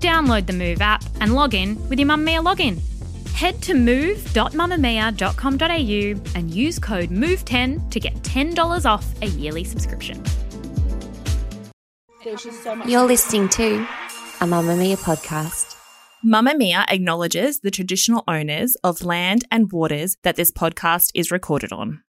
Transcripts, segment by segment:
Download the Move app and log in with your Mamamia login. Head to move.mamamia.com.au and use code MOVE10 to get $10 off a yearly subscription. You're listening to a Mamamia podcast. Mamamia acknowledges the traditional owners of land and waters that this podcast is recorded on.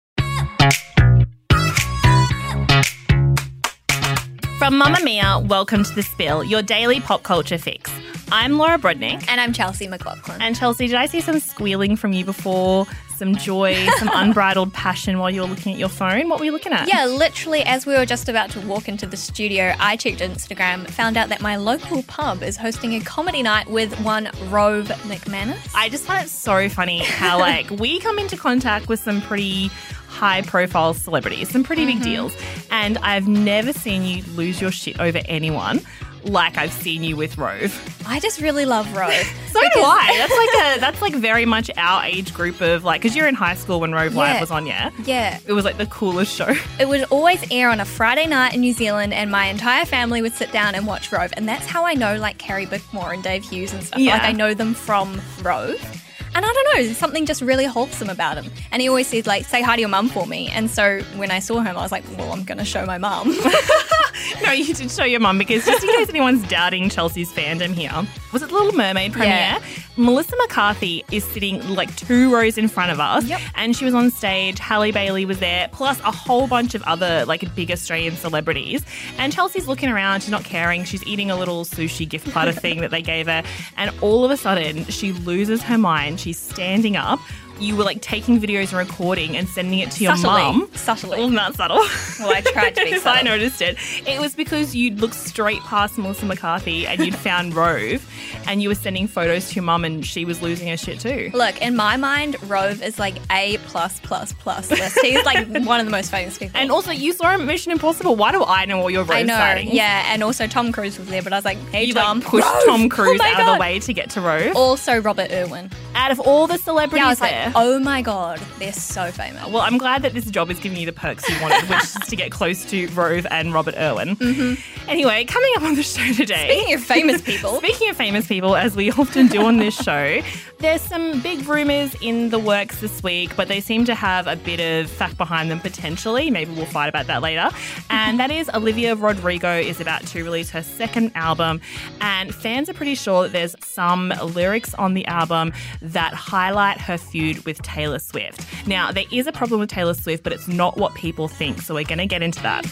From Mamamia, welcome to The Spill, your daily pop culture fix. I'm Laura Brodnik. And I'm Chelsea McLaughlin. And Chelsea, did I see some squealing from you before? Some joy, some unbridled passion while you were looking at your phone? What were you looking at? Yeah, literally, as we were just about to walk into the studio, I checked Instagram, found out that my local pub is hosting a comedy night with one Rove McManus. I just find it so funny how, like, we come into contact with some pretty high profile celebrities, some pretty big mm-hmm. deals. And I've never seen you lose your shit over anyone like I've seen you with Rove. I just really love Rove. So do I. That's like a that's like very much our age group of like because you're in high school when Rove Live was on, yeah. Yeah, It was like the coolest show. it would always air on a Friday night in New Zealand, and my entire family would sit down and watch Rove. And that's how I know like Carrie Bickmore and Dave Hughes and stuff. Yeah. Like I know them from Rove. And I don't know, something just really wholesome about him. And he always says, like, say hi to your mum for me. And so when I saw him, I was like, well, I'm going to show my mum. no, you did show your mum because just in case anyone's doubting Chelsea's fandom here, was it the Little Mermaid premiere? Yeah. Melissa McCarthy is sitting like two rows in front of us, Yep. and she was on stage. Halle Bailey was there, plus a whole bunch of other like big Australian celebrities. And Chelsea's looking around, she's not caring. She's eating a little sushi gift platter thing that they gave her, and all of a sudden she loses her mind. She's standing up. You were like taking videos and recording and sending it to your Subtly. mum. Subtly. Well, not subtle. Well, I tried to be If I noticed it. It was because you'd looked straight past Melissa McCarthy and you'd found Rove and you were sending photos to your mum and she was losing her shit too. Look, in my mind, Rove is like A plus plus plus list. He's like one of the most famous people. And also, you saw him Mission Impossible. Why do I know all your Rove I know, sightings? yeah, and also Tom Cruise was there, but I was like, hey You Tom, like pushed Rove! Tom Cruise oh out of the way to get to Rove. Also Robert Irwin. out of all the celebrities Yeah, was like, there. oh my god, they're so famous. Well, I'm glad that this job is giving you the perks you wanted, which is to get close to Rove and Robert Irwin. Mm-hmm. Anyway, coming up on the show today. Speaking of famous people, Speaking of famous people, as we often do on this show, there's some big rumours in the works this week, but they seem to have a bit of fact behind them potentially. Maybe we'll fight about that later. And that is Olivia Rodrigo is about to release her second album, and fans are pretty sure that there's some lyrics on the album that highlight her feud with Taylor Swift. Now, there is a problem with Taylor Swift, but it's not what people think, so we're going to get into that.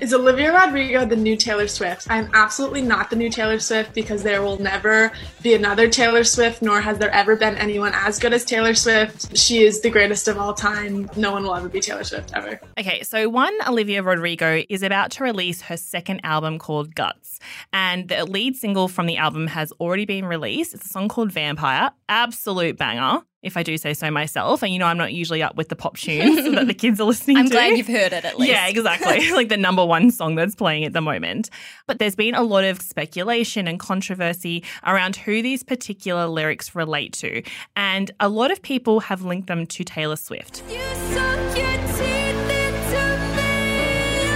Is Olivia Rodrigo the new Taylor Swift? I'm absolutely not the new Taylor Swift because there will never be another Taylor Swift, nor has there ever been anyone as good as Taylor Swift. She is the greatest of all time. No one will ever be Taylor Swift ever. Okay, so one, Olivia Rodrigo is about to release her second album called Guts. And the lead single from the album has already been released. It's a song called Vampire. Absolute banger, if I do say so myself. And you know, I'm not usually up with the pop tunes that the kids are listening to. I'm to. glad you've heard it at least. Yeah, exactly. like the number one song that's playing at the moment. But there's been a lot of speculation and controversy around who these particular lyrics relate to. And a lot of people have linked them to Taylor Swift. You sunk your teeth into me,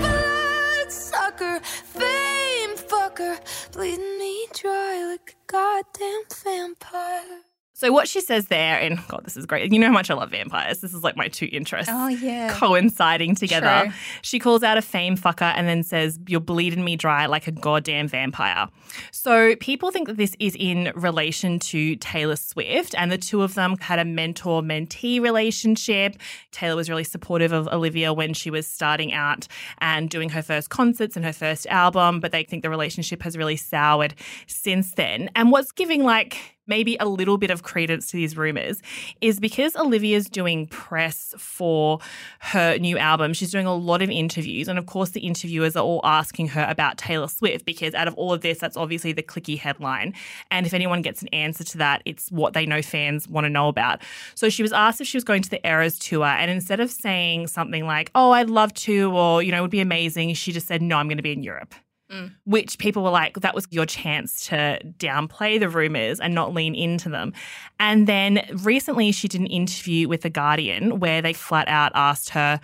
bloodsucker, fame fucker, bleeding me dry like a goddamn vampire. So what she says there, and God, this is great. You know how much I love vampires. This is like my two interests. Oh, yeah. Coinciding together. True. She calls out a fame fucker and then says, You're bleeding me dry like a goddamn vampire. So people think that this is in relation to Taylor Swift, and the two of them had a mentor mentee relationship. Taylor was really supportive of Olivia when she was starting out and doing her first concerts and her first album, but they think the relationship has really soured since then. And what's giving like maybe a little bit of credence to these rumors is because Olivia's doing press for her new album. She's doing a lot of interviews. And of course, the interviewers are all asking her about Taylor Swift because out of all of this, that's obviously the clicky headline. And if anyone gets an answer to that, it's what they know fans want to know about. So she was asked if she was going to the Eras tour. And instead of saying something like, oh, I'd love to, or, you know, it would be amazing, she just said, no, I'm going to be in Europe Mm. which people were like, that was your chance to downplay the rumors and not lean into them. And then recently she did an interview with The Guardian where they flat out asked her,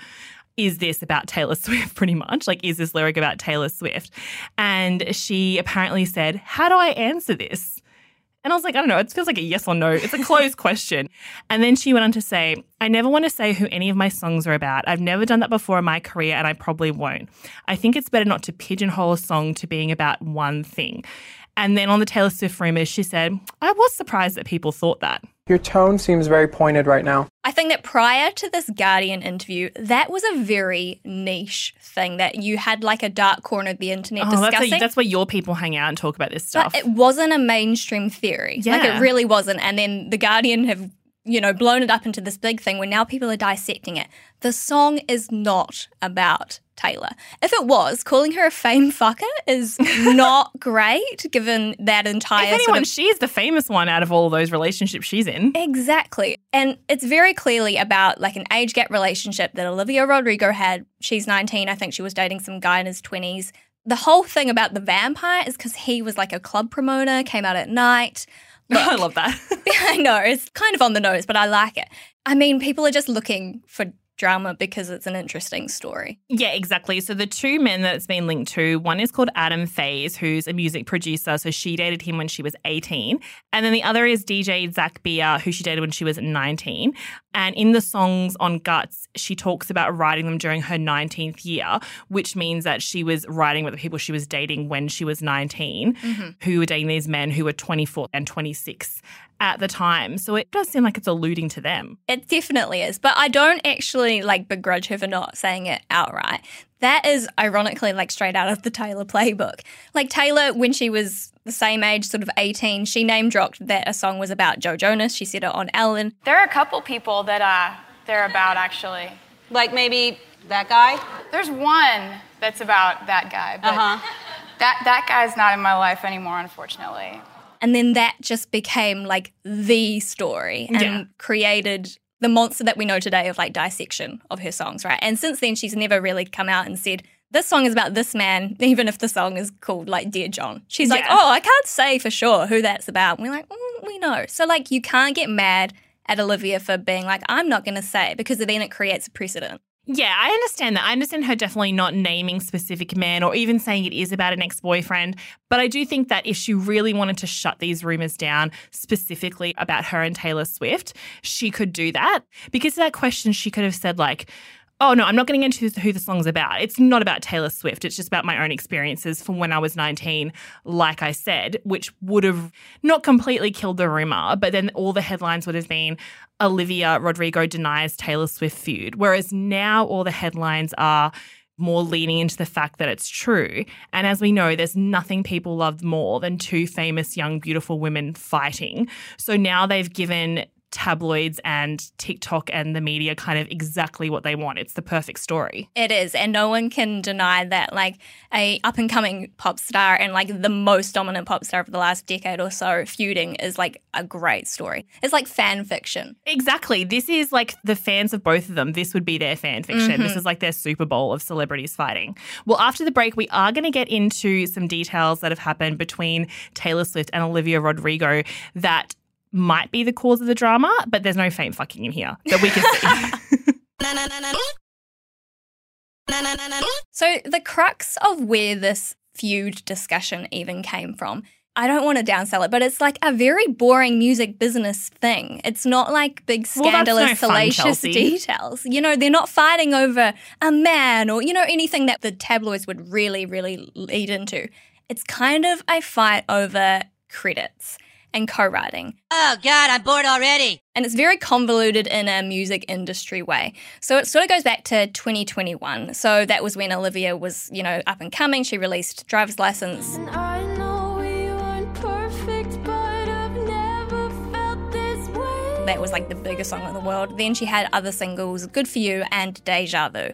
is this about Taylor Swift pretty much? Like, is this lyric about Taylor Swift? And she apparently said, How do I answer this? And I was like, I don't know, it feels like a yes or no. It's a closed question. And then she went on to say, I never want to say who any of my songs are about. I've never done that before in my career and I probably won't. I think it's better not to pigeonhole a song to being about one thing. And then on the Taylor Swift rumors, she said, I was surprised that people thought that. Your tone seems very pointed right now. I think that prior to this Guardian interview, that was a very niche thing that you had like a dark corner of the internet Oh, that's, discussing. a, that's where your people hang out and talk about this stuff. But it wasn't a mainstream theory. Yeah. Like it really wasn't. And then The Guardian have, you know, blown it up into this big thing where now people are dissecting it. The song is not about Taylor. If it was, calling her a fame fucker is not great given that entire if sort anyone, of she's the famous one out of all those relationships she's in. Exactly. And it's very clearly about like an age gap relationship that Olivia Rodrigo had. She's 19. I think she was dating some guy in his 20s. The whole thing about the vampire is because he was like a club promoter, came out at night. I love that. I know, it's kind of on the nose, but I like it. I mean, people are just looking for drama because it's an interesting story. Yeah, exactly. So the two men that it's been linked to, one is called Adam Faze, who's a music producer. So she dated him when she was 18. And then the other is DJ Zack Bia, who she dated when she was 19. And in the songs on Guts, she talks about writing them during her 19th year, which means that she was writing with the people she was dating when she was 19, mm-hmm. who were dating these men who were 24 and 26 at the time. So it does seem like it's alluding to them. It definitely is, but I don't actually like begrudge her for not saying it outright. That is ironically like straight out of the Taylor playbook. Like Taylor, when she was the same age, sort of 18, she name dropped that a song was about Joe Jonas. She said it on Ellen. There are a couple people that uh, they're about actually. Like maybe that guy? There's one that's about that guy, but Uh-huh. that that guy's not in my life anymore, unfortunately. And then that just became like the story and Yeah. created the monster that we know today of like dissection of her songs, right? And since then, she's never really come out and said, this song is about this man, even if the song is called like Dear John. She's like, oh, I can't say for sure who that's about. And we're like, mm, we know. So, like, you can't get mad at Olivia for being like, I'm not going to say because then it creates a precedent. Yeah, I understand that. I understand her definitely not naming specific men or even saying it is about an ex boyfriend. But I do think that if she really wanted to shut these rumors down specifically about her and Taylor Swift, she could do that. Because to that question, she could have said, like, Oh, no, I'm not getting into who the song's about. It's not about Taylor Swift. It's just about my own experiences from when I was 19, like I said, which would have not completely killed the rumor, but then all the headlines would have been Olivia Rodrigo denies Taylor Swift feud. Whereas now all the headlines are more leaning into the fact that it's true. And as we know, there's nothing people loved more than two famous young, beautiful women fighting. So now they've given tabloids and TikTok and the media kind of exactly what they want. It's the perfect story. It is, and no one can deny that. Like a up and coming pop star and like the most dominant pop star of the last decade or so feuding is like a great story. It's like fan fiction. Exactly. This is like the fans of both of them. This would be their fan fiction. This mm-hmm. is like their Super Bowl of celebrities fighting. Well, after the break, we are going to get into some details that have happened between Taylor Swift and Olivia Rodrigo that might be the cause of the drama, but there's no fame fucking in here that we can see. So the crux of where this feud discussion even came from. I don't want to downsell it, but it's like a very boring music business thing. It's not like big Well, no scandalous, fun, salacious details. You know, they're not fighting over a man or, you know, anything that the tabloids would really, really lead into. It's kind of a fight over credits and co writing. Oh, God, I'm bored already. And it's very convoluted in a music industry way. So it sort of goes back to 2021. So that was when Olivia was, you know, up and coming. She released Driver's License. And I know we weren't perfect, but I've never that was like the biggest song in the world. Then she had other singles, Good For You and Deja Vu.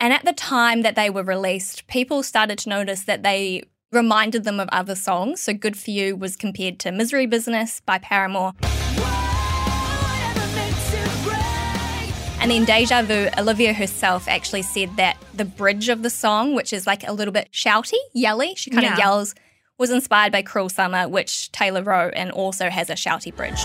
And at the time that they were released, people started to notice that they reminded them of other songs. So Good For You was compared to Misery Business by Paramore. And then Deja Vu, Olivia herself actually said that the bridge of the song, which is like a little bit shouty, yelly, she kind Yeah. of yells, was inspired by Cruel Summer, which Taylor wrote and also has a shouty bridge.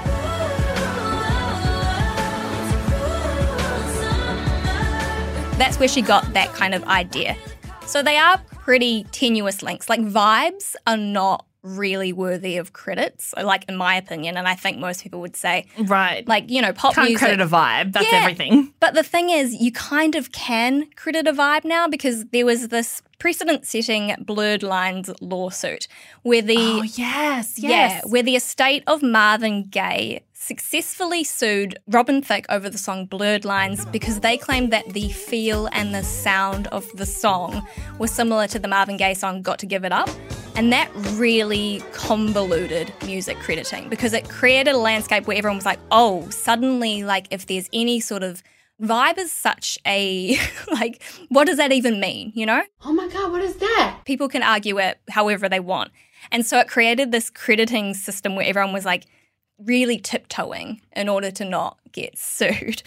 That's where she got that kind of idea. So they are pretty tenuous links. Like vibes are not really worthy of credits, like in my opinion, and I think most people would say. Right. Like, you know, pop Can't music. credit a vibe. That's Yeah. everything. But the thing is, you kind of can credit a vibe now because there was this precedent setting blurred lines lawsuit where the Oh, yes, yeah, where the estate of Marvin Gaye successfully sued Robin Thicke over the song Blurred Lines because they claimed that the feel and the sound of the song were similar to the Marvin Gaye song Got to Give It Up. And that really convoluted music crediting because it created a landscape where everyone was like, oh, suddenly, like, if there's any sort of vibe is such a, like, what does that even mean, you know? Oh my god, what is that? people can argue it however they want. And so it created this crediting system where everyone was like really tiptoeing in order to not get sued.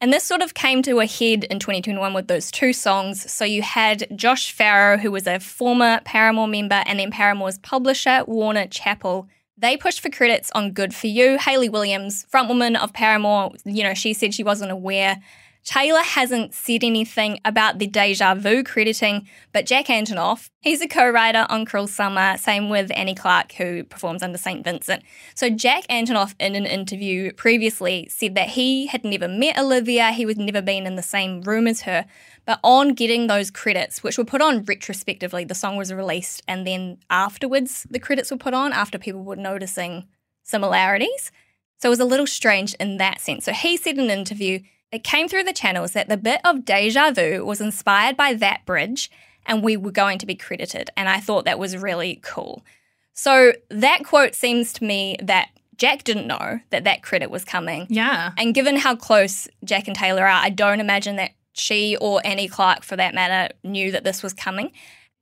And this sort of came to a head in 2021 with those two songs. So you had Josh Farro, who was a former Paramore member, and then Paramore's publisher, Warner Chappell. They pushed for credits on Good For You. Hayley Williams, frontwoman of Paramore, you know, she said she wasn't aware. Taylor hasn't said anything about the deja vu crediting, but Jack Antonoff, he's a co writer on Cruel Summer, same with Annie Clark, who performs under St. Vincent. So, Jack Antonoff, in an interview previously, said that he had never met Olivia, he was never been in the same room as her. But on getting those credits, which were put on retrospectively, the song was released, and then afterwards, the credits were put on after people were noticing similarities. So it was a little strange in that sense. So he said in an interview, it came through the channels that the bit of deja vu was inspired by that bridge and we were going to be credited. And I thought that was really cool. So that quote seems to me that Jack didn't know that that credit was coming. Yeah. And given how close Jack and Taylor are, I don't imagine that she or Annie Clark, for that matter, knew that this was coming.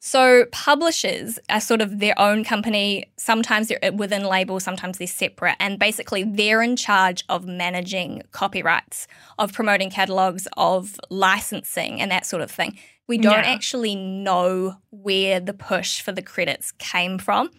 So publishers are sort of their own company. Sometimes they're uh, within labels, sometimes they're separate. And basically, they're in charge of managing copyrights, of promoting catalogs, of licensing, and that sort of thing. We don't Yeah. actually know where the push for the credits came from.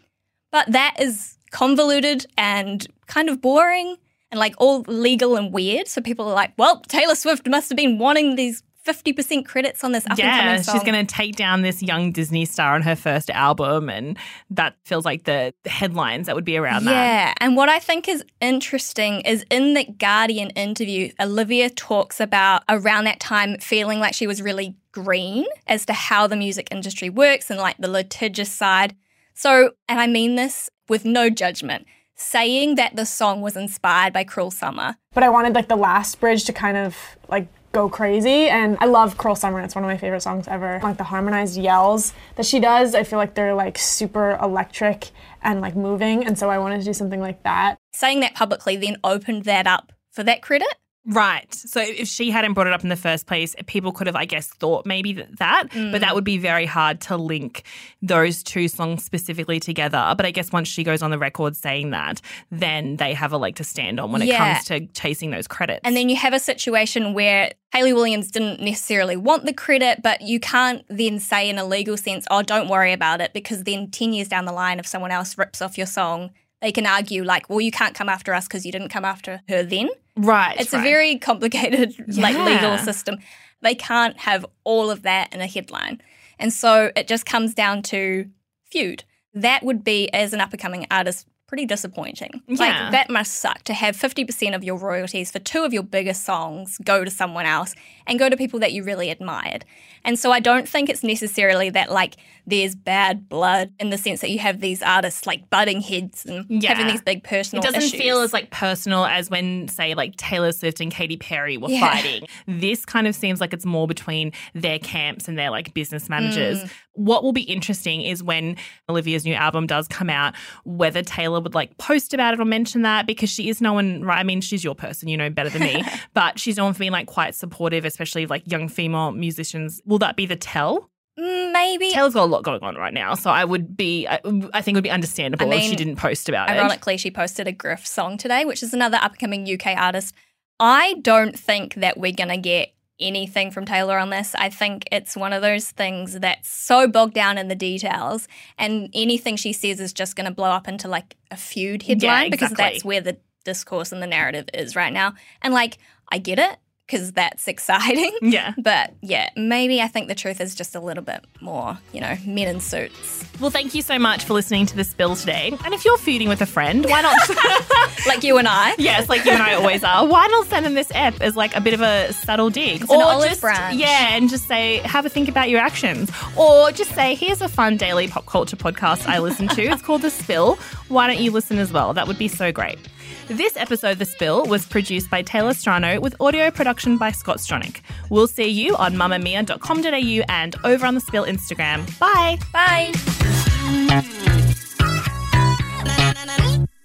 But that is convoluted and kind of boring and like all legal and weird. So people are like, well, Taylor Swift must have been wanting these 50% credits on this up and Yeah, she's going to take down this young Disney star on her first album, and that feels like the headlines that would be around that. Yeah, and what I think is interesting is in the Guardian interview, Olivia talks about around that time feeling like she was really green as to how the music industry works and like the litigious side. So, and I mean this with no judgment, saying that the song was inspired by Cruel Summer. But I wanted like the last bridge to kind of like go crazy and I love Cruel Summer. It's one of my favorite songs ever. Like the harmonized yells that she does, I feel like they're like super electric and like moving and so I wanted to do something like that. Saying that publicly then opened that up for that credit. Right. So if she hadn't brought it up in the first place, people could have, I guess, thought maybe that, that but Mm. that would be very hard to link those two songs specifically together. But I guess once she goes on the record saying that, then they have a leg to stand on when it comes to chasing those credits. And then you have a situation where Hayley Williams didn't necessarily want the credit, but you can't then say in a legal sense, oh, don't worry about it, because then 10 years down the line, if someone else rips off your song, they can argue, like, well, you can't come after us because you didn't come after her then. right. It's right. a very complicated, like, Yeah. legal system. They can't have all of that in a headline. And so it just comes down to feud. That would be, as an up and coming artist, pretty disappointing. Yeah. Like, that must suck to have 50% of your royalties for two of your biggest songs go to someone else and go to people that you really admired. And so I don't think it's necessarily that, like, there's bad blood in the sense that you have these artists, like, butting heads and having these big personal It doesn't issues. feel as like personal as when, say, like Taylor Swift and Katy Perry were Yeah. fighting. This kind of seems like it's more between their camps and their like business managers. Mm. What will be interesting is when Olivia's new album does come out, whether Taylor would like post about it or mention that because she is known, right? I mean, she's your person, you know better than me, but she's known for being like quite supportive, especially like young female musicians. Will that be the tell? Maybe. Taylor's got a lot going on right now, so I would be, I, I think it would be understandable I if she didn't post about it. Ironically, she posted a Griff song today, which is another upcoming UK artist. I don't think that we're going to get anything from Taylor on this. I think it's one of those things that's so bogged down in the details, and anything she says is just going to blow up into like a feud headline because exactly. that's where the discourse and the narrative is right now. And like, I get it because that's exciting. Yeah. But yeah, maybe I think the truth is just a little bit more, you know, men in suits. Well, thank you so much for listening to the spill today. And if you're feuding with a friend, why not? Like you and I. yes, like you and I always are. Why not send them this app as like a bit of a subtle dig, an olive just, branch. Yeah, and just say, have a think about your actions, or just say, here's a fun daily pop culture podcast I listen to. It's called The Spill. Why don't you listen as well? That would be so great. This episode, of The Spill, was produced by Taylah Strano with audio production by Scott Stronach. We'll see you on mamamia.com.au and over on The Spill Instagram. Bye. Bye.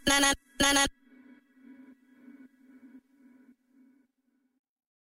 na na na